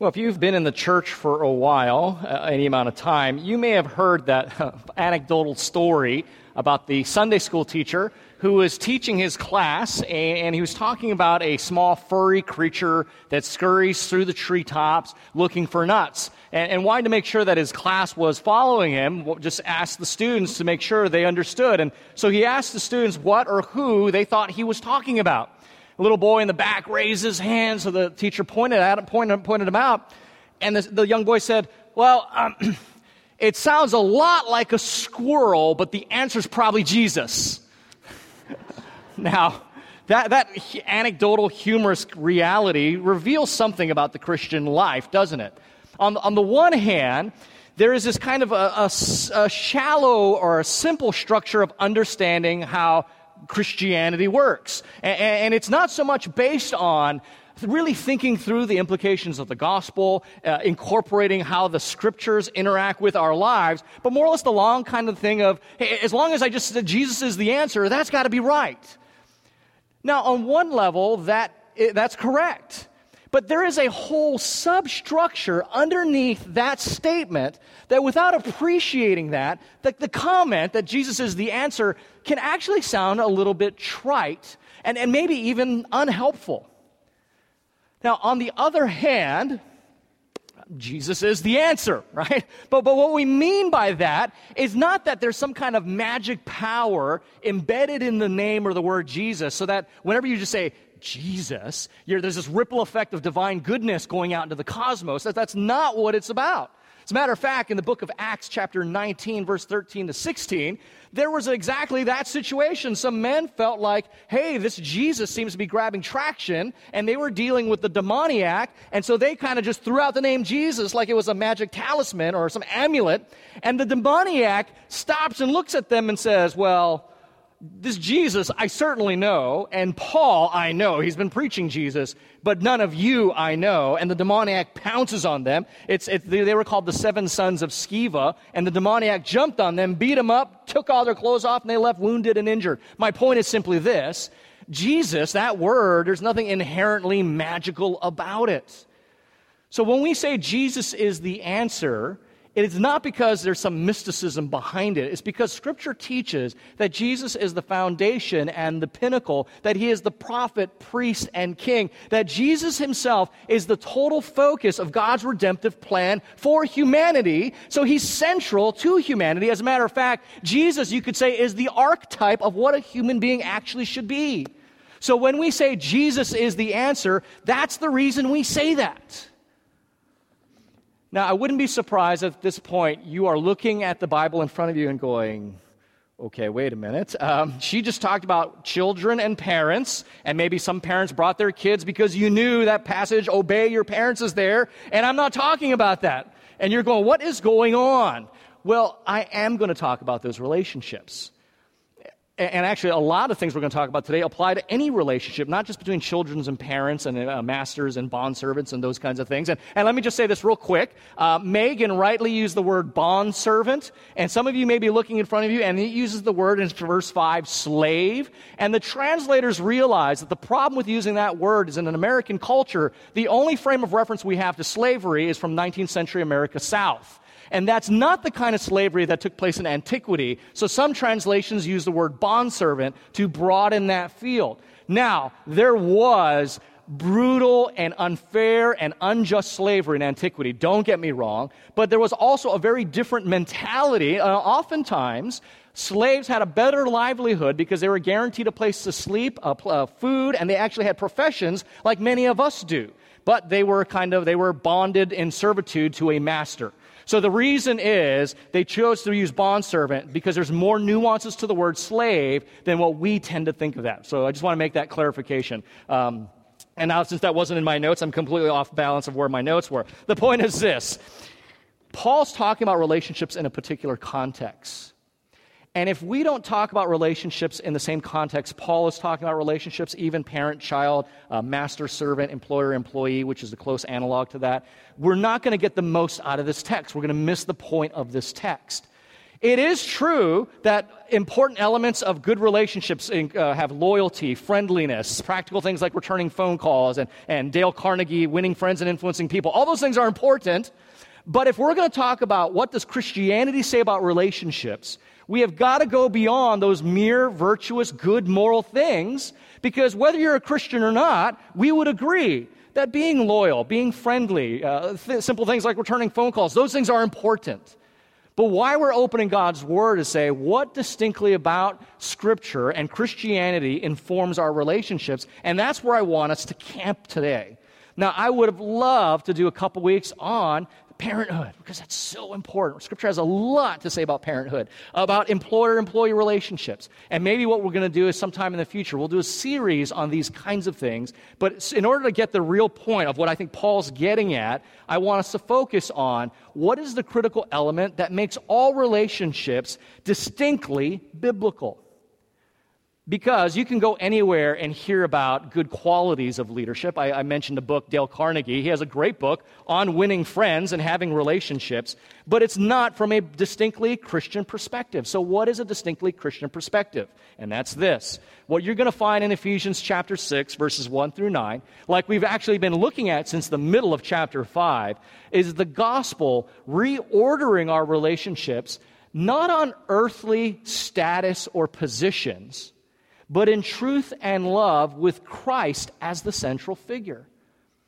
Well, if you've been in the church for a while, uh, any amount of time, you may have heard that uh, anecdotal story about the Sunday school teacher who was teaching his class, and, and, he was talking about a small furry creature that scurries through the treetops looking for nuts. And, and wanted to make sure that his class was following him, just asked the students to make sure they understood. And so he asked the students what or who they thought he was talking about. A little boy in the back raised his hand, so the teacher pointed at him, pointed, pointed him out. And the, the young boy said, Well, um, it sounds a lot like a squirrel, but the answer is probably Jesus. now, that, that anecdotal, humorous reality reveals something about the Christian life, doesn't it? On, on the one hand, there is this kind of a, a, a shallow or a simple structure of understanding how Christianity works. And, and, it's not so much based on really thinking through the implications of the gospel, uh, incorporating how the scriptures interact with our lives, but more or less the long kind of thing of, hey, as long as I just said Jesus is the answer, that's got to be right. Now, on one level, that, that's correct. But there is a whole substructure underneath that statement that without appreciating that, that the comment that Jesus is the answer can actually sound a little bit trite and, and maybe even unhelpful. Now, on the other hand, Jesus is the answer, right? But, but what we mean by that is not that there's some kind of magic power embedded in the name or the word Jesus, so that whenever you just say, Jesus, there's this ripple effect of divine goodness going out into the cosmos. That, that's not what it's about. As a matter of fact, in the book of Acts, chapter 19, verse 13 to 16, there was exactly that situation. Some men felt like, hey, this Jesus seems to be grabbing traction, and they were dealing with the demoniac, and so they kind of just threw out the name Jesus like it was a magic talisman or some amulet. And the demoniac stops and looks at them and says, well, this Jesus I certainly know, and Paul I know. He's been preaching Jesus, but none of you I know. And the demoniac pounces on them. It's, it, they were called the seven sons of Sceva, and the demoniac jumped on them, beat them up, took all their clothes off, and they left wounded and injured. My point is simply this Jesus, that word, there's nothing inherently magical about it. So when we say Jesus is the answer, it is not because there's some mysticism behind it. It's because Scripture teaches that Jesus is the foundation and the pinnacle, that He is the prophet, priest, and king, that Jesus Himself is the total focus of God's redemptive plan for humanity. So He's central to humanity. As a matter of fact, Jesus, you could say, is the archetype of what a human being actually should be. So when we say Jesus is the answer, that's the reason we say that. Now, I wouldn't be surprised at this point you are looking at the Bible in front of you and going, okay, wait a minute. Um, she just talked about children and parents, and maybe some parents brought their kids because you knew that passage, obey your parents, is there, and I'm not talking about that. And you're going, what is going on? Well, I am going to talk about those relationships and actually, a lot of things we're going to talk about today apply to any relationship, not just between children and parents and uh, masters and bond servants and those kinds of things. And, and let me just say this real quick. Uh, Megan rightly used the word bond servant, and some of you may be looking in front of you, and it uses the word in verse 5, slave. And the translators realize that the problem with using that word is in an American culture, the only frame of reference we have to slavery is from 19th century America South. And that's not the kind of slavery that took place in antiquity. So some translations use the word bondservant to broaden that field. Now, there was brutal and unfair and unjust slavery in antiquity. Don't get me wrong. But there was also a very different mentality. Uh, oftentimes, slaves had a better livelihood because they were guaranteed a place to sleep, uh, uh, food, and they actually had professions like many of us do. But they were kind of, they were bonded in servitude to a master. So the reason is they chose to use bondservant because there's more nuances to the word slave than what we tend to think of that. So I just want to make that clarification. Um, and now, since that wasn't in my notes, I'm completely off balance of where my notes were. The point is this Paul's talking about relationships in a particular context. And if we don't talk about relationships in the same context, Paul is talking about relationships, even parent child, uh, master servant, employer employee, which is a close analog to that, we're not going to get the most out of this text. We're going to miss the point of this text. It is true that important elements of good relationships uh, have loyalty, friendliness, practical things like returning phone calls, and, and Dale Carnegie winning friends and influencing people. All those things are important. But if we're going to talk about what does Christianity say about relationships, we have got to go beyond those mere virtuous, good, moral things, because whether you're a Christian or not, we would agree that being loyal, being friendly, uh, th- simple things like returning phone calls, those things are important. But why we're opening God's Word is say, what distinctly about Scripture and Christianity informs our relationships? And that's where I want us to camp today. Now, I would have loved to do a couple weeks on parenthood because that's so important. Scripture has a lot to say about parenthood, about employer employee relationships. And maybe what we're going to do is sometime in the future, we'll do a series on these kinds of things. But in order to get the real point of what I think Paul's getting at, I want us to focus on what is the critical element that makes all relationships distinctly biblical. Because you can go anywhere and hear about good qualities of leadership. I, I, mentioned a book, Dale Carnegie. He has a great book on winning friends and having relationships, but it's not from a distinctly Christian perspective. So, what is a distinctly Christian perspective? And that's this. What you're going to find in Ephesians chapter 6, verses 1 through 9, like we've actually been looking at since the middle of chapter 5, is the gospel reordering our relationships not on earthly status or positions but in truth and love with Christ as the central figure.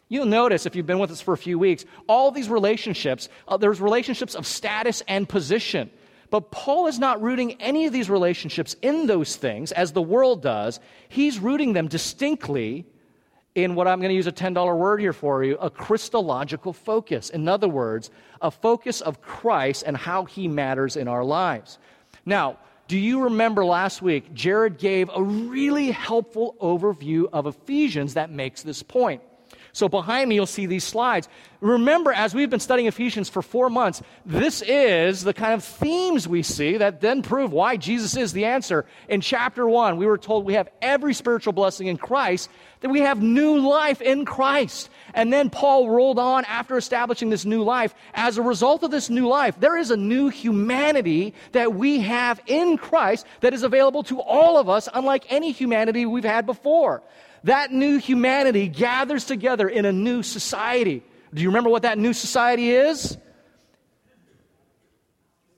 You'll notice if you've been with us for a few weeks, all these relationships, uh, there's relationships of status and position. But Paul is not rooting any of these relationships in those things as the world does. He's rooting them distinctly in what I'm going to use a $10 word here for you a Christological focus. In other words, a focus of Christ and how he matters in our lives. Now, do you remember last week, Jared gave a really helpful overview of Ephesians that makes this point? So behind me, you'll see these slides. Remember, as we've been studying Ephesians for four months, this is the kind of themes we see that then prove why Jesus is the answer. In chapter one, we were told we have every spiritual blessing in Christ, that we have new life in Christ. And then Paul rolled on after establishing this new life. As a result of this new life, there is a new humanity that we have in Christ that is available to all of us, unlike any humanity we've had before. That new humanity gathers together in a new society. Do you remember what that new society is?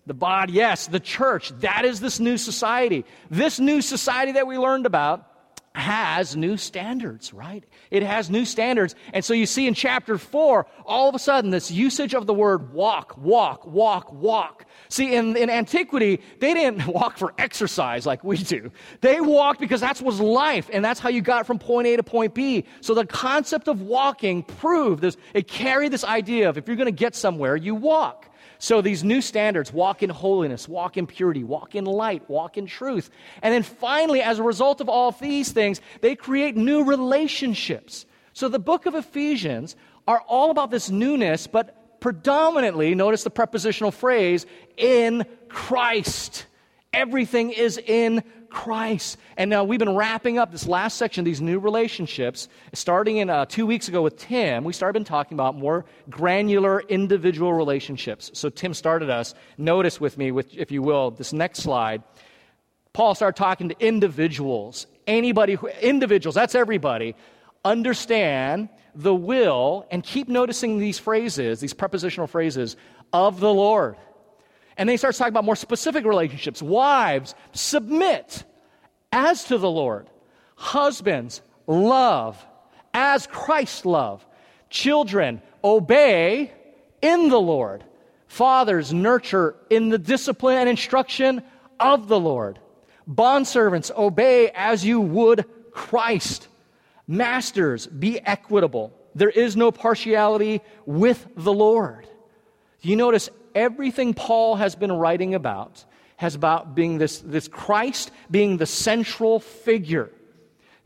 The body, yes, the church. That is this new society. This new society that we learned about has new standards, right? It has new standards. And so you see in chapter four, all of a sudden, this usage of the word walk, walk, walk, walk. See, in, in antiquity, they didn't walk for exercise like we do. They walked because that was life, and that's how you got from point A to point B. So the concept of walking proved this, it carried this idea of if you're going to get somewhere, you walk. So these new standards walk in holiness, walk in purity, walk in light, walk in truth. And then finally, as a result of all these things, they create new relationships. So the book of Ephesians are all about this newness, but predominantly, notice the prepositional phrase, in Christ. Everything is in Christ. And now we've been wrapping up this last section, these new relationships, starting in uh, two weeks ago with Tim. We started been talking about more granular individual relationships. So Tim started us. Notice with me, with, if you will, this next slide. Paul started talking to individuals. Anybody, who, individuals, that's everybody. Understand the will and keep noticing these phrases, these prepositional phrases of the Lord. And then he starts talking about more specific relationships. Wives, submit as to the Lord. Husbands, love as Christ loved. Children, obey in the Lord. Fathers, nurture in the discipline and instruction of the Lord. Bondservants, obey as you would Christ. Masters, be equitable. There is no partiality with the Lord. You notice everything Paul has been writing about has about being this, this Christ being the central figure.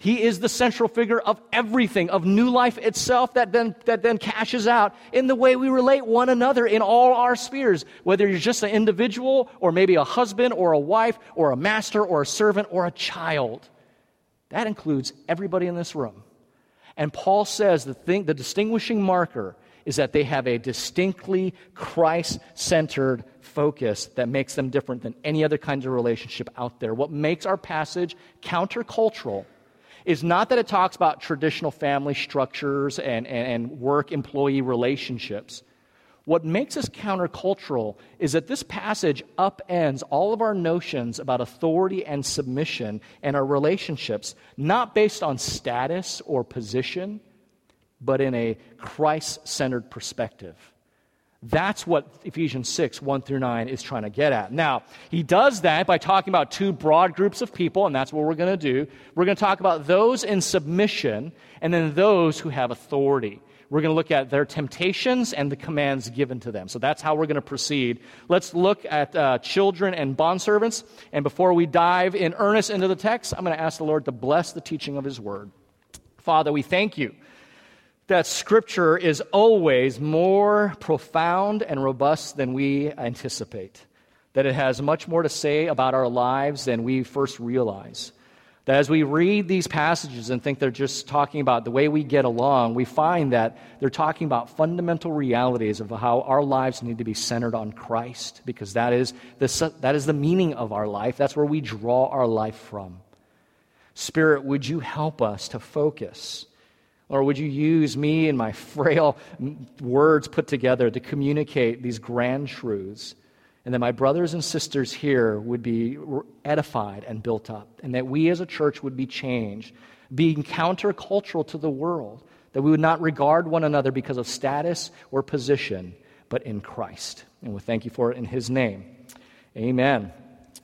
He is the central figure of everything, of new life itself that then, that then cashes out in the way we relate one another in all our spheres, whether you're just an individual or maybe a husband or a wife or a master or a servant or a child. That includes everybody in this room. And Paul says the thing, the distinguishing marker is that they have a distinctly Christ centered focus that makes them different than any other kind of relationship out there. What makes our passage countercultural is not that it talks about traditional family structures and, and, and work employee relationships. What makes us countercultural is that this passage upends all of our notions about authority and submission and our relationships, not based on status or position, but in a Christ centered perspective. That's what Ephesians 6, 1 through 9 is trying to get at. Now, he does that by talking about two broad groups of people, and that's what we're going to do. We're going to talk about those in submission and then those who have authority. We're going to look at their temptations and the commands given to them. So that's how we're going to proceed. Let's look at uh, children and bondservants. And before we dive in earnest into the text, I'm going to ask the Lord to bless the teaching of his word. Father, we thank you that Scripture is always more profound and robust than we anticipate, that it has much more to say about our lives than we first realize. That as we read these passages and think they're just talking about the way we get along, we find that they're talking about fundamental realities of how our lives need to be centered on Christ, because that is the, that is the meaning of our life. That's where we draw our life from. Spirit, would you help us to focus? Or would you use me and my frail words put together to communicate these grand truths? and that my brothers and sisters here would be edified and built up, and that we as a church would be changed, being countercultural to the world, that we would not regard one another because of status or position, but in Christ. And we thank you for it in His name. Amen.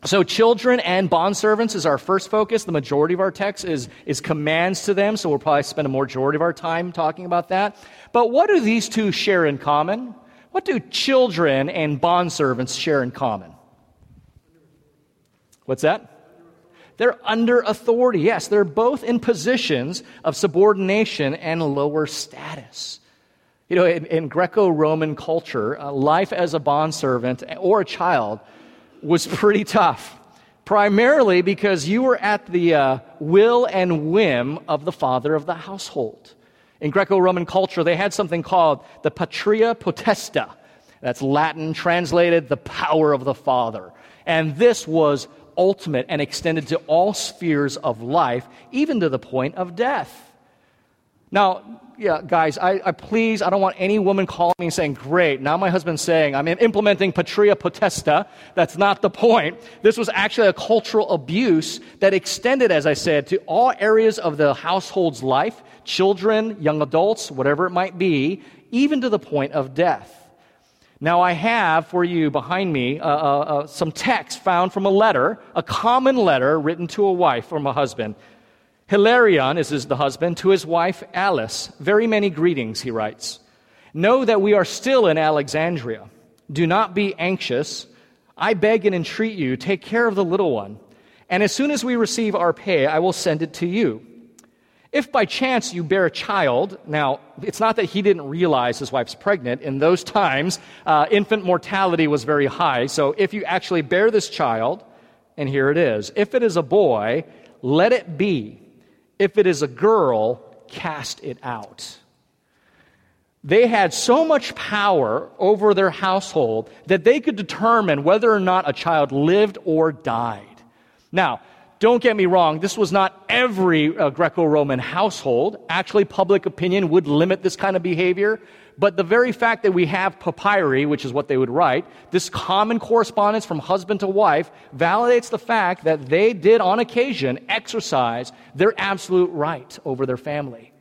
So, children and bondservants is our first focus. The majority of our text is, is commands to them, so we'll probably spend a majority of our time talking about that. But what do these two share in common? What do children and bondservants share in common? What's that? They're under authority. Yes, they're both in positions of subordination and lower status. You know, in, in Greco Roman culture, uh, life as a bondservant or a child was pretty tough, primarily because you were at the uh, will and whim of the father of the household. In Greco Roman culture, they had something called the patria potesta. That's Latin translated the power of the Father. And this was ultimate and extended to all spheres of life, even to the point of death. Now, yeah, guys, I, I, please, I don't want any woman calling me and saying, Great, now my husband's saying I'm implementing patria potesta. That's not the point. This was actually a cultural abuse that extended, as I said, to all areas of the household's life, children, young adults, whatever it might be, even to the point of death. Now, I have for you behind me uh, uh, uh, some text found from a letter, a common letter written to a wife from a husband. Hilarion is the husband to his wife Alice. Very many greetings, he writes. Know that we are still in Alexandria. Do not be anxious. I beg and entreat you, take care of the little one. And as soon as we receive our pay, I will send it to you. If by chance you bear a child, now, it's not that he didn't realize his wife's pregnant. In those times, uh, infant mortality was very high. So if you actually bear this child, and here it is if it is a boy, let it be. If it is a girl, cast it out. They had so much power over their household that they could determine whether or not a child lived or died. Now, don't get me wrong, this was not every uh, Greco Roman household. Actually, public opinion would limit this kind of behavior. But the very fact that we have papyri, which is what they would write, this common correspondence from husband to wife, validates the fact that they did, on occasion, exercise their absolute right over their family.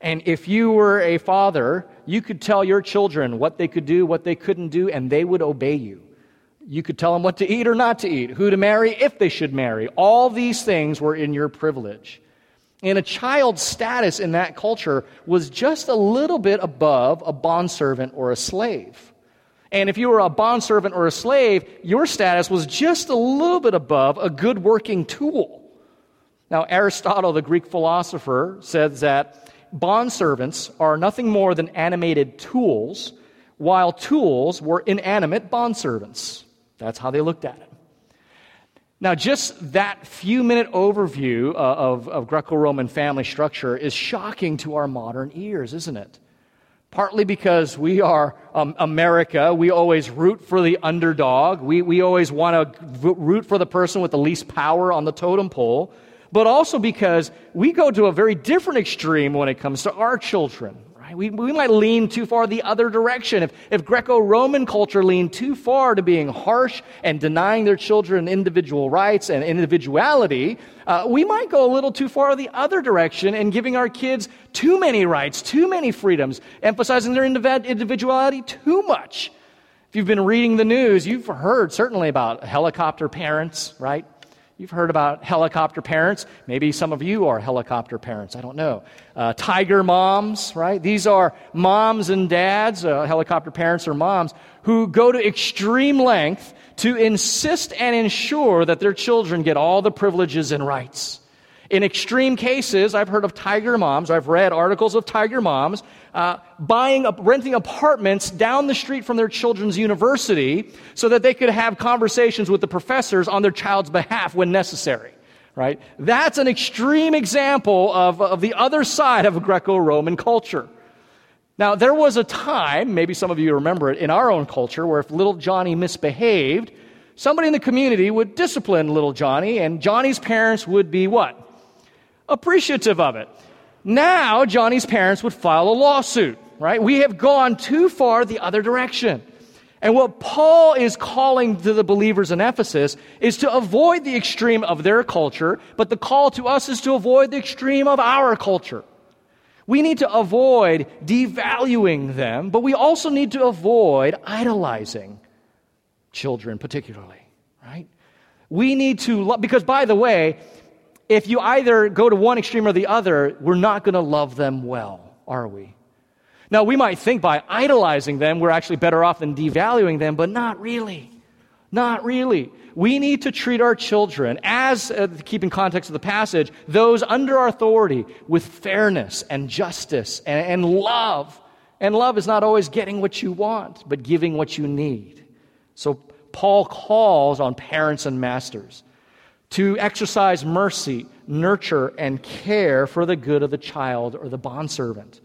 And if you were a father, you could tell your children what they could do, what they couldn't do, and they would obey you. You could tell them what to eat or not to eat, who to marry, if they should marry. All these things were in your privilege. And a child's status in that culture was just a little bit above a bondservant or a slave. And if you were a bondservant or a slave, your status was just a little bit above a good working tool. Now, Aristotle, the Greek philosopher, says that bondservants are nothing more than animated tools, while tools were inanimate bondservants. That's how they looked at it. Now, just that few minute overview uh, of, of Greco Roman family structure is shocking to our modern ears, isn't it? partly because we are um, America. We always root for the underdog. We, we always want to root for the person with the least power on the totem pole. But also because we go to a very different extreme when it comes to our children. Right? We, we might lean too far the other direction. If, if Greco Roman culture leaned too far to being harsh and denying their children individual rights and individuality, uh, we might go a little too far the other direction and giving our kids too many rights, too many freedoms, emphasizing their individuality too much. If you've been reading the news, you've heard certainly about helicopter parents, right? You've heard about helicopter parents. Maybe some of you are helicopter parents. I don't know. Uh, tiger moms, right? These are moms and dads, uh, helicopter parents or moms, who go to extreme length to insist and ensure that their children get all the privileges and rights. In extreme cases, I've heard of tiger moms, I've read articles of tiger moms uh, buying, renting apartments down the street from their children's university so that they could have conversations with the professors on their child's behalf when necessary. Right? That's an extreme example of, of the other side of Greco Roman culture. Now, there was a time, maybe some of you remember it, in our own culture where if little Johnny misbehaved, somebody in the community would discipline little Johnny, and Johnny's parents would be what? appreciative of it. Now, Johnny's parents would file a lawsuit, right? We have gone too far the other direction. And what Paul is calling to the believers in Ephesus is to avoid the extreme of their culture, but the call to us is to avoid the extreme of our culture. We need to avoid devaluing them, but we also need to avoid idolizing children, particularly, right? We need to, because by the way, if you either go to one extreme or the other, we're not going to love them well, are we? Now, we might think by idolizing them, we're actually better off than devaluing them, but not really. Not really. We need to treat our children, as, uh, keep in context of the passage, those under our authority with fairness and justice and, and love. And love is not always getting what you want, but giving what you need. So Paul calls on parents and masters to exercise mercy, nurture, and care for the good of the child or the bondservant,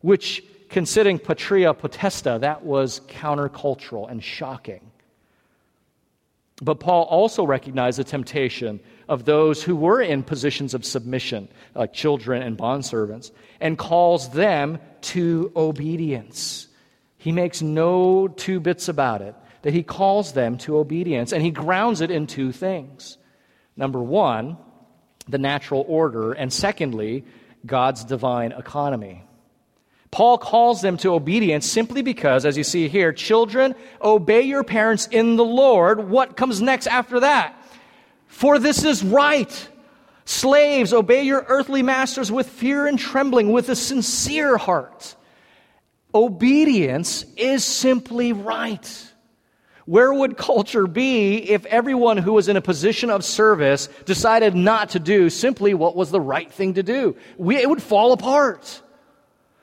which, considering patria potesta, that was countercultural and shocking. But Paul also recognized the temptation of those who were in positions of submission, like children and bondservants, and calls them to obedience. He makes no two bits about it, that he calls them to obedience, and he grounds it in two things. Number one, the natural order, and secondly, God's divine economy. Paul calls them to obedience simply because, as you see here, children, obey your parents in the Lord. What comes next after that? For this is right. Slaves, obey your earthly masters with fear and trembling, with a sincere heart. Obedience is simply right. Where would culture be if everyone who was in a position of service decided not to do simply what was the right thing to do? We, it would fall apart.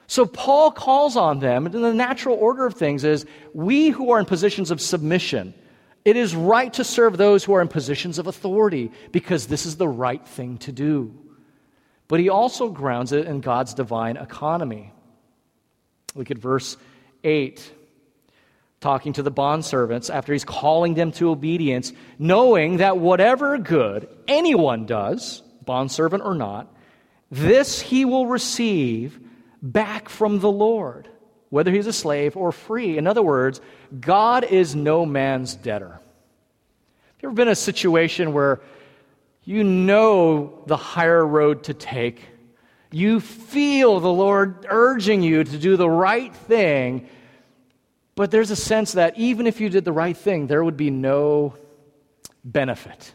So Paul calls on them, and the natural order of things is we who are in positions of submission, it is right to serve those who are in positions of authority because this is the right thing to do. But he also grounds it in God's divine economy. Look at verse 8 talking to the bondservants after he's calling them to obedience, knowing that whatever good anyone does, bondservant or not, this he will receive back from the Lord, whether he's a slave or free. In other words, God is no man's debtor. Have you ever been in a situation where you know the higher road to take? You feel the Lord urging you to do the right thing, but there's a sense that even if you did the right thing, there would be no benefit.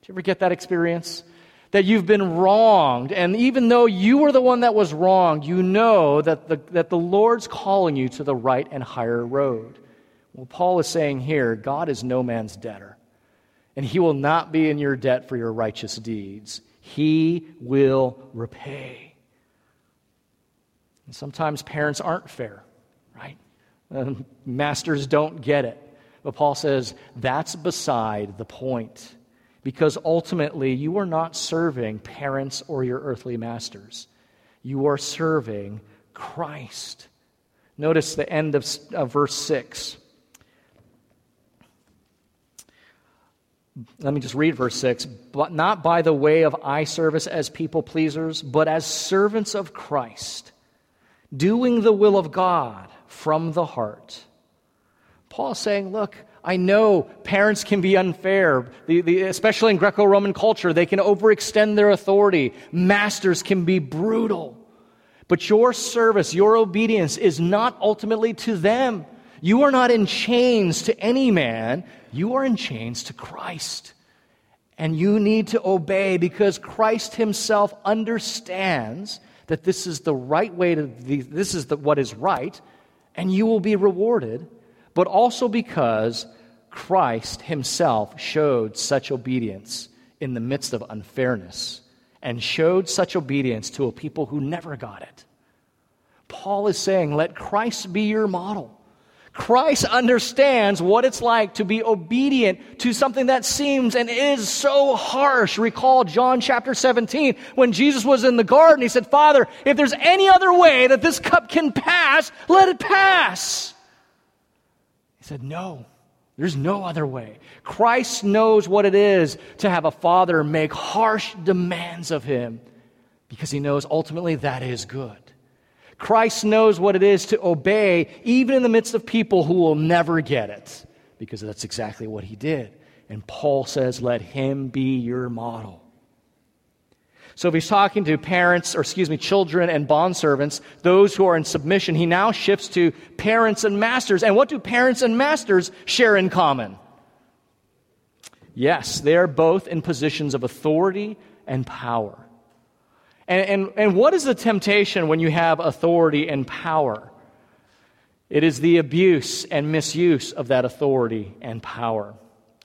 Did you ever get that experience? That you've been wronged, and even though you were the one that was wronged, you know that the, that the Lord's calling you to the right and higher road. Well, Paul is saying here God is no man's debtor, and he will not be in your debt for your righteous deeds. He will repay. And sometimes parents aren't fair, right? Um, masters don't get it. But Paul says that's beside the point. Because ultimately, you are not serving parents or your earthly masters. You are serving Christ. Notice the end of, of verse 6. Let me just read verse 6. But not by the way of eye service as people pleasers, but as servants of Christ, doing the will of God from the heart. Paul saying, Look, I know parents can be unfair, the, the, especially in Greco Roman culture. They can overextend their authority, masters can be brutal. But your service, your obedience is not ultimately to them. You are not in chains to any man, you are in chains to Christ. And you need to obey because Christ himself understands that this is the right way to, this is the, what is right, and you will be rewarded, but also because Christ himself showed such obedience in the midst of unfairness and showed such obedience to a people who never got it. Paul is saying, let Christ be your model. Christ understands what it's like to be obedient to something that seems and is so harsh. Recall John chapter 17 when Jesus was in the garden. He said, Father, if there's any other way that this cup can pass, let it pass. He said, No, there's no other way. Christ knows what it is to have a father make harsh demands of him because he knows ultimately that is good. Christ knows what it is to obey, even in the midst of people who will never get it, because that's exactly what he did. And Paul says, Let him be your model. So if he's talking to parents, or excuse me, children and bondservants, those who are in submission, he now shifts to parents and masters. And what do parents and masters share in common? Yes, they are both in positions of authority and power. And, and, and what is the temptation when you have authority and power? It is the abuse and misuse of that authority and power.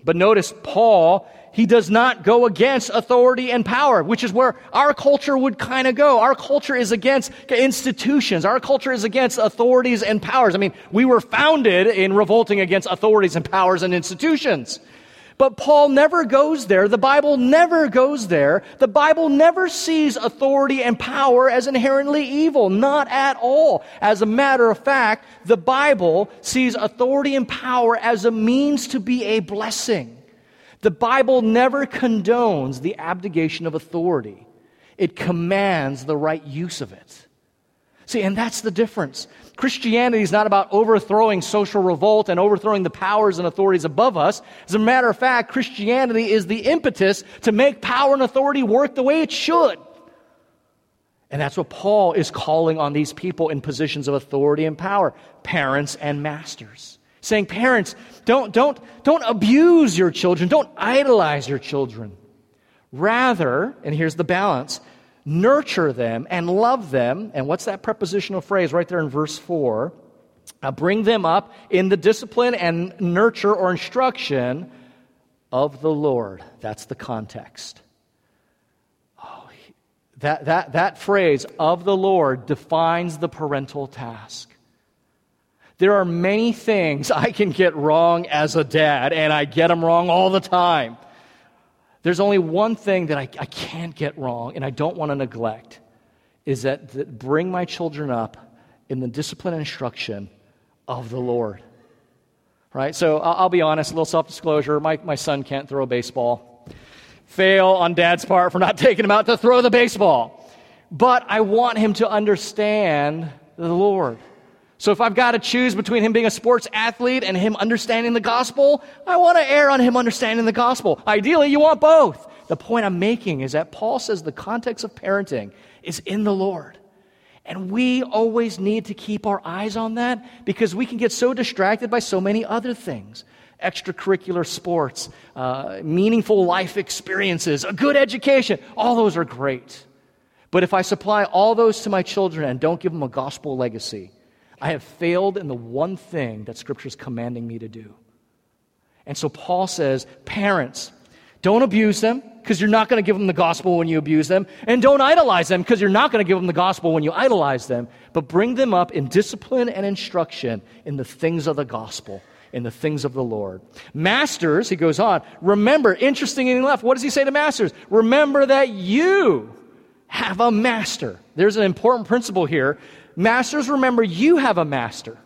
But notice, Paul, he does not go against authority and power, which is where our culture would kind of go. Our culture is against institutions. Our culture is against authorities and powers. I mean, we were founded in revolting against authorities and powers and institutions. But Paul never goes there. The Bible never goes there. The Bible never sees authority and power as inherently evil. Not at all. As a matter of fact, the Bible sees authority and power as a means to be a blessing. The Bible never condones the abdication of authority, it commands the right use of it. See, and that's the difference. Christianity is not about overthrowing social revolt and overthrowing the powers and authorities above us. As a matter of fact, Christianity is the impetus to make power and authority work the way it should. And that's what Paul is calling on these people in positions of authority and power parents and masters. Saying, parents, don't, don't, don't abuse your children, don't idolize your children. Rather, and here's the balance nurture them and love them. And what's that prepositional phrase right there in verse 4? Uh, bring them up in the discipline and nurture or instruction of the Lord. That's the context. Oh, that, that, that phrase, of the Lord, defines the parental task. There are many things I can get wrong as a dad, and I get them wrong all the time. There's only one thing that I, I can't get wrong and I don't want to neglect is that, that bring my children up in the discipline and instruction of the Lord. Right? So I'll, I'll be honest, a little self disclosure. My, my son can't throw a baseball. Fail on dad's part for not taking him out to throw the baseball. But I want him to understand the Lord. So if I've got to choose between him being a sports athlete and him understanding the gospel, I want to err on him understanding the gospel. Ideally, you want both. The point I'm making is that Paul says the context of parenting is in the Lord. And we always need to keep our eyes on that because we can get so distracted by so many other things extracurricular sports, uh, meaningful life experiences, a good education. All those are great. But if I supply all those to my children and don't give them a gospel legacy, I have failed in the one thing that Scripture is commanding me to do. And so Paul says, parents, don't abuse them because you're not going to give them the gospel when you abuse them. And don't idolize them because you're not going to give them the gospel when you idolize them. But bring them up in discipline and instruction in the things of the gospel, in the things of the Lord. Masters, he goes on, remember, interesting enough, what does he say to masters? Remember that you have a master. There's an important principle here Masters, remember you have a master.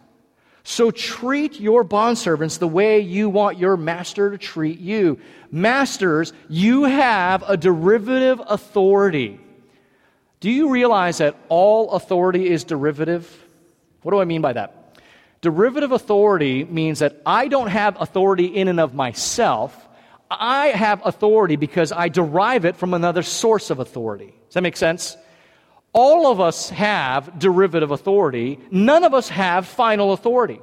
So treat your bondservants the way you want your master to treat you. Masters, you have a derivative authority. Do you realize that all authority is derivative? What do I mean by that? Derivative authority means that I don't have authority in and of myself. I have authority because I derive it from another source of authority. Does that make sense? All of us have derivative authority. None of us have final authority.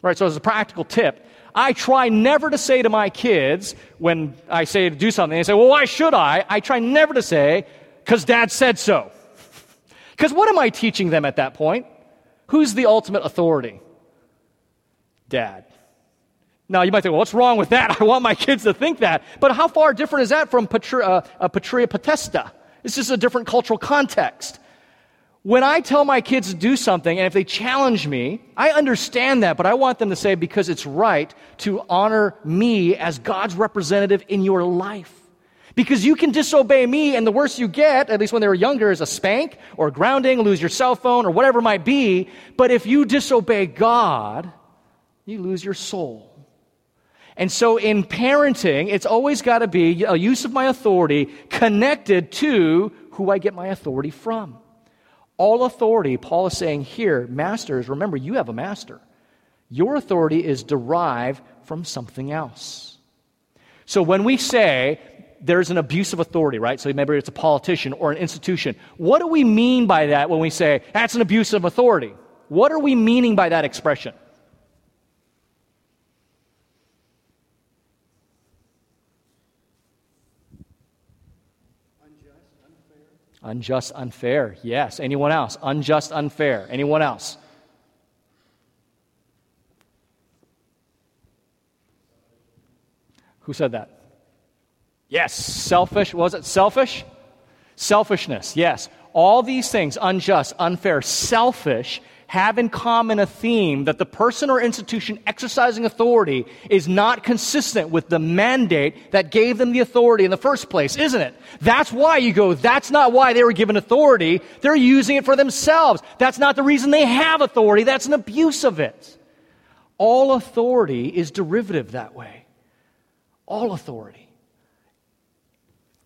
Right, so as a practical tip, I try never to say to my kids when I say to do something, they say, Well, why should I? I try never to say, Because dad said so. Because what am I teaching them at that point? Who's the ultimate authority? Dad. Now, you might think, well, what's wrong with that? I want my kids to think that. But how far different is that from patria, uh, uh, patria potesta? It's just a different cultural context. When I tell my kids to do something, and if they challenge me, I understand that, but I want them to say, because it's right to honor me as God's representative in your life. Because you can disobey me, and the worst you get, at least when they were younger, is a spank or grounding, lose your cell phone, or whatever it might be. But if you disobey God, you lose your soul. And so in parenting, it's always got to be a use of my authority connected to who I get my authority from. All authority, Paul is saying here, masters, remember, you have a master. Your authority is derived from something else. So when we say there's an abuse of authority, right? So maybe it's a politician or an institution. What do we mean by that when we say that's an abuse of authority? What are we meaning by that expression? Unjust, unfair. Yes. Anyone else? Unjust, unfair. Anyone else? Who said that? Yes. Selfish. Was it selfish? Selfishness. Yes. All these things unjust, unfair, selfish have in common a theme that the person or institution exercising authority is not consistent with the mandate that gave them the authority in the first place, isn't it? That's why you go, that's not why they were given authority. They're using it for themselves. That's not the reason they have authority. That's an abuse of it. All authority is derivative that way. All authority.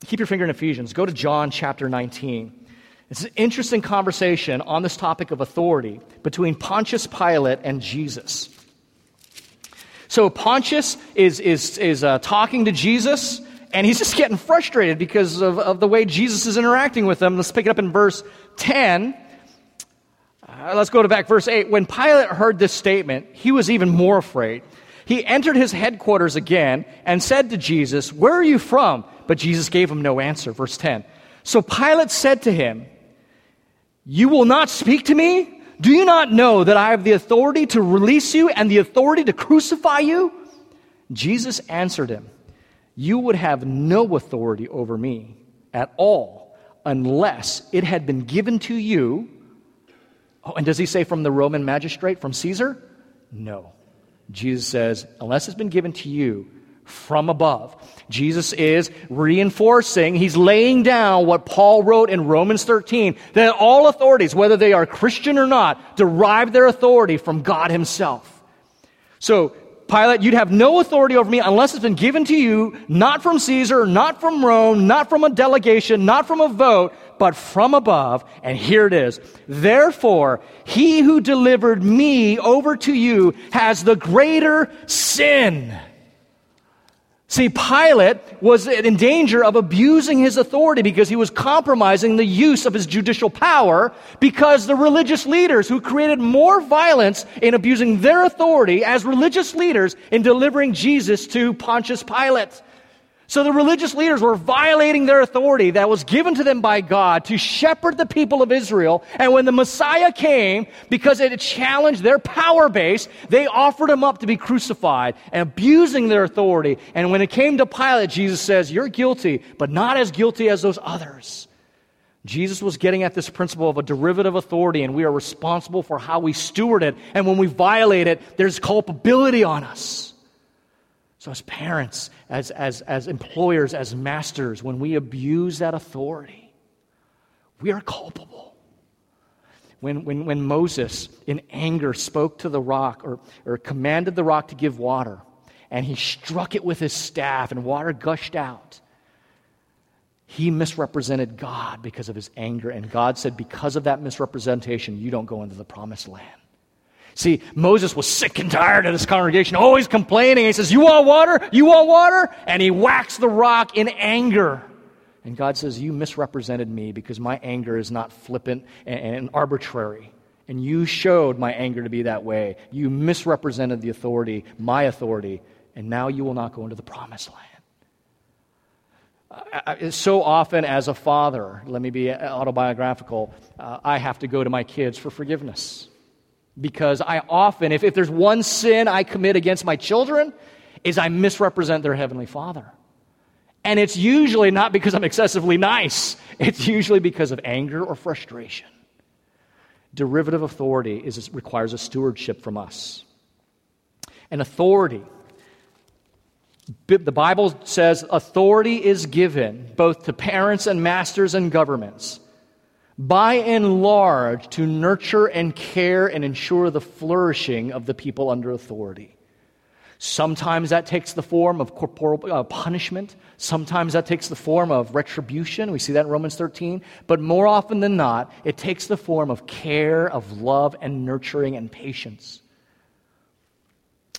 Keep your finger in Ephesians. Go to John chapter 19. It's an interesting conversation on this topic of authority between Pontius Pilate and Jesus. So Pontius is, is, is uh, talking to Jesus, and he's just getting frustrated because of, of the way Jesus is interacting with him. Let's pick it up in verse 10. Uh, let's go to back verse 8. When Pilate heard this statement, he was even more afraid. He entered his headquarters again and said to Jesus, Where are you from? But Jesus gave him no answer. Verse 10. So Pilate said to him, you will not speak to me? Do you not know that I have the authority to release you and the authority to crucify you? Jesus answered him, You would have no authority over me at all unless it had been given to you. Oh, and does he say from the Roman magistrate, from Caesar? No. Jesus says, Unless it's been given to you from above. Jesus is reinforcing, he's laying down what Paul wrote in Romans 13 that all authorities, whether they are Christian or not, derive their authority from God himself. So, Pilate, you'd have no authority over me unless it's been given to you, not from Caesar, not from Rome, not from a delegation, not from a vote, but from above. And here it is. Therefore, he who delivered me over to you has the greater sin. See, Pilate was in danger of abusing his authority because he was compromising the use of his judicial power because the religious leaders who created more violence in abusing their authority as religious leaders in delivering Jesus to Pontius Pilate. So the religious leaders were violating their authority that was given to them by God to shepherd the people of Israel. And when the Messiah came, because it challenged their power base, they offered him up to be crucified and abusing their authority. And when it came to Pilate, Jesus says, You're guilty, but not as guilty as those others. Jesus was getting at this principle of a derivative authority, and we are responsible for how we steward it. And when we violate it, there's culpability on us. So, as parents, as, as, as employers, as masters, when we abuse that authority, we are culpable. when, when, when Moses, in anger, spoke to the rock or, or commanded the rock to give water, and he struck it with his staff and water gushed out, he misrepresented God because of his anger. And God said, Because of that misrepresentation, you don't go into the promised land. See, Moses was sick and tired of this congregation, always complaining. He says, You want water? You want water? And he whacks the rock in anger. And God says, You misrepresented me because my anger is not flippant and, arbitrary. And you showed my anger to be that way. You misrepresented the authority, my authority, and now you will not go into the promised land. Uh, so often, as a father, let me be autobiographical, uh, I have to go to my kids for forgiveness. Because I often, if, if there's one sin I commit against my children, is I misrepresent their heavenly father. And it's usually not because I'm excessively nice, it's usually because of anger or frustration. Derivative authority is, requires a stewardship from us. And authority, the Bible says authority is given both to parents and masters and governments by and large to nurture and care and ensure the flourishing of the people under authority. Sometimes that takes the form of corporal uh, punishment. Sometimes that takes the form of retribution. We see that in Romans 13. But more often than not, it takes the form of care, of love, and nurturing and patience.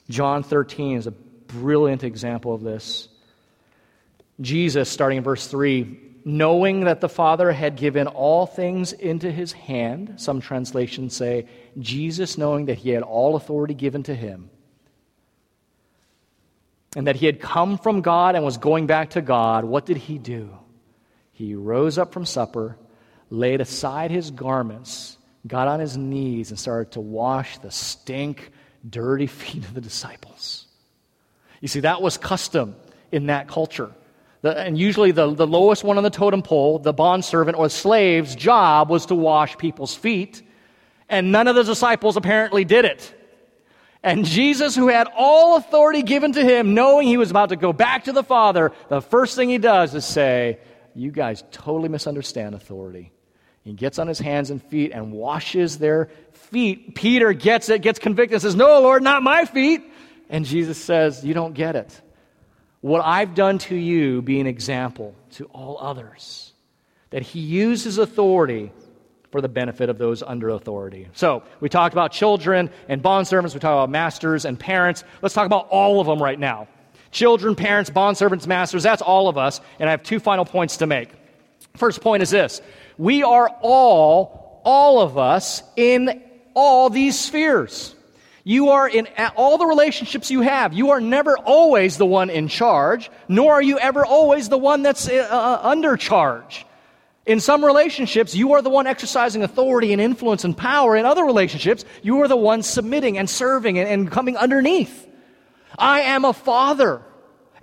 John 13 is a brilliant example of this. Jesus, starting in verse 3, knowing that the Father had given all things into his hand, some translations say, Jesus knowing that he had all authority given to him and that he had come from God and was going back to God, what did he do? He rose up from supper, laid aside his garments, got on his knees, and started to wash the stink, dirty feet of the disciples. You see, that was custom in that culture. The, and usually, the, the lowest one on the totem pole, the bondservant or slave's job was to wash people's feet. And none of the disciples apparently did it. And Jesus, who had all authority given to him, knowing he was about to go back to the Father, the first thing he does is say, You guys totally misunderstand authority. He gets on his hands and feet and washes their feet. Peter gets it, gets convicted, and says, No, Lord, not my feet. And Jesus says, You don't get it. What I've done to you be an example to all others. That he uses authority for the benefit of those under authority. So, we talked about children and bondservants, we talked about masters and parents. Let's talk about all of them right now. Children, parents, bondservants, masters, that's all of us. And I have two final points to make. First point is this we are all, all of us, in all these spheres. You are in all the relationships you have. You are never always the one in charge, nor are you ever always the one that's uh, uh under charge. In some relationships, you are the one exercising authority and influence and power. In other relationships, you are the one submitting and serving and, and coming underneath. I am a father.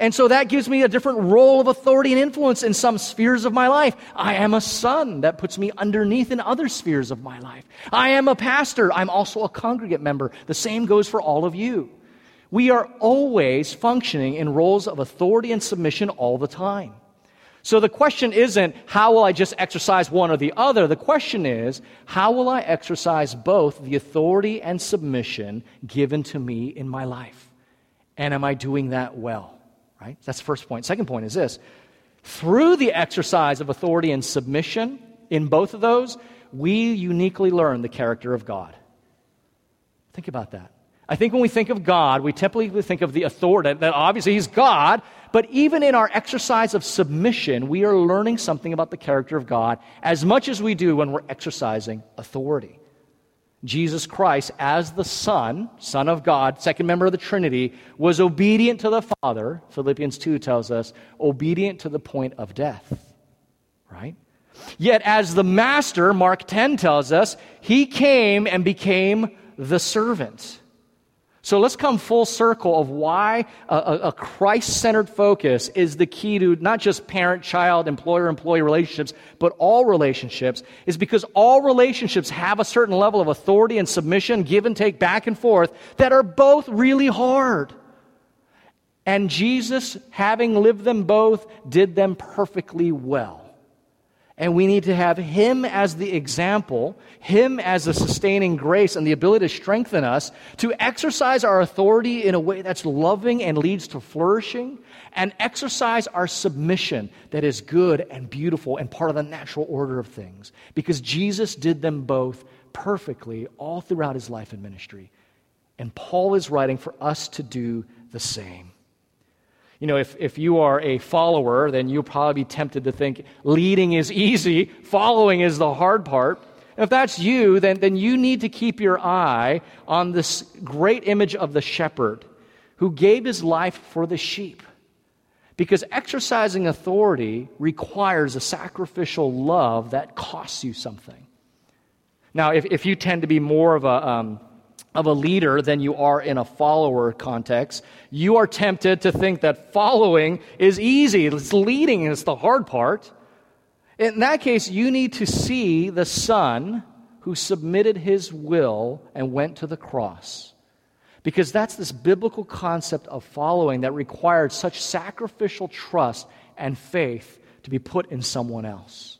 And so that gives me a different role of authority and influence in some spheres of my life. I am a son. That puts me underneath in other spheres of my life. I am a pastor. I'm also a congregate member. The same goes for all of you. We are always functioning in roles of authority and submission all the time. So the question isn't, how will I just exercise one or the other? The question is, how will I exercise both the authority and submission given to me in my life? And am I doing that well? Right? That's the first point. Second point is this through the exercise of authority and submission in both of those, we uniquely learn the character of God. Think about that. I think when we think of God, we typically think of the authority, that obviously He's God, but even in our exercise of submission, we are learning something about the character of God as much as we do when we're exercising authority. Jesus Christ, as the Son, Son of God, second member of the Trinity, was obedient to the Father, Philippians 2 tells us, obedient to the point of death. Right? Yet, as the Master, Mark 10 tells us, he came and became the servant. So let's come full circle of why a, a Christ centered focus is the key to not just parent child, employer employee relationships, but all relationships, is because all relationships have a certain level of authority and submission, give and take back and forth, that are both really hard. And Jesus, having lived them both, did them perfectly well. And we need to have Him as the example, Him as the sustaining grace and the ability to strengthen us to exercise our authority in a way that's loving and leads to flourishing, and exercise our submission that is good and beautiful and part of the natural order of things. Because Jesus did them both perfectly all throughout His life and ministry. And Paul is writing for us to do the same. You know, if, if you are a follower, then you'll probably be tempted to think leading is easy, following is the hard part. If that's you, then, then you need to keep your eye on this great image of the shepherd who gave his life for the sheep. Because exercising authority requires a sacrificial love that costs you something. Now, if, if you tend to be more of a, um, of a leader than you are in a follower context, you are tempted to think that following is easy. It's leading is the hard part. In that case, you need to see the Son who submitted his will and went to the cross. Because that's this biblical concept of following that required such sacrificial trust and faith to be put in someone else.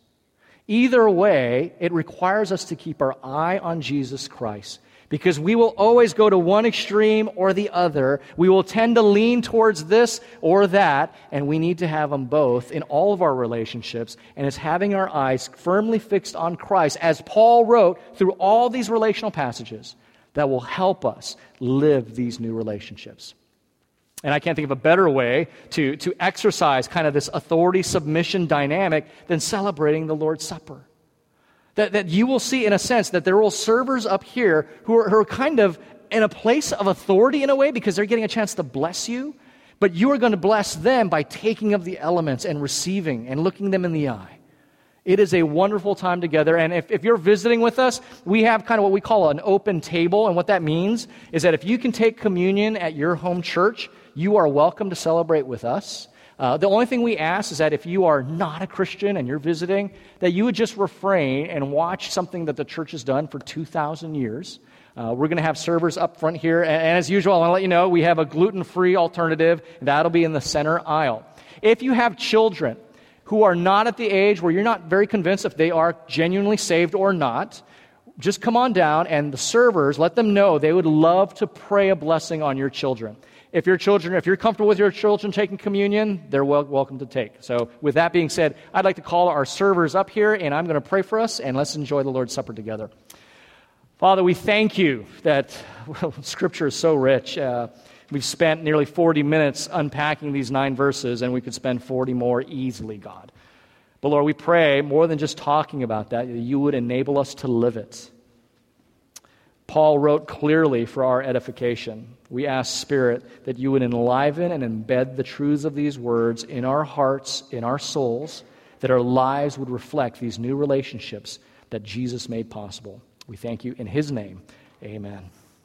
Either way, it requires us to keep our eye on Jesus Christ because we will always go to one extreme or the other. We will tend to lean towards this or that, and we need to have them both in all of our relationships. And it's having our eyes firmly fixed on Christ, as Paul wrote through all these relational passages, that will help us live these new relationships. And I can't think of a better way to, to exercise kind of this authority submission dynamic than celebrating the Lord's Supper. That, that you will see, in a sense, that there will servers up here who are, who are kind of in a place of authority in a way because they're getting a chance to bless you. But you are going to bless them by taking of the elements and receiving and looking them in the eye. It is a wonderful time together. And if, if you're visiting with us, we have kind of what we call an open table. And what that means is that if you can take communion at your home church, you are welcome to celebrate with us. Uh, the only thing we ask is that if you are not a Christian and you're visiting, that you would just refrain and watch something that the church has done for 2,000 years. Uh, we're going to have servers up front here. And, and as usual, I want to let you know we have a gluten free alternative. That'll be in the center aisle. If you have children who are not at the age where you're not very convinced if they are genuinely saved or not, just come on down and the servers, let them know they would love to pray a blessing on your children. If your children, if you're comfortable with your children taking communion, they're wel- welcome to take. So, with that being said, I'd like to call our servers up here, and I'm going to pray for us, and let's enjoy the Lord's Supper together. Father, we thank you that well, Scripture is so rich. Uh, we've spent nearly 40 minutes unpacking these nine verses, and we could spend 40 more easily, God. But Lord, we pray more than just talking about that you would enable us to live it. Paul wrote clearly for our edification. We ask, Spirit, that you would enliven and embed the truths of these words in our hearts, in our souls, that our lives would reflect these new relationships that Jesus made possible. We thank you in his name. Amen.